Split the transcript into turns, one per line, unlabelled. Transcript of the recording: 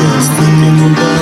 just thinking about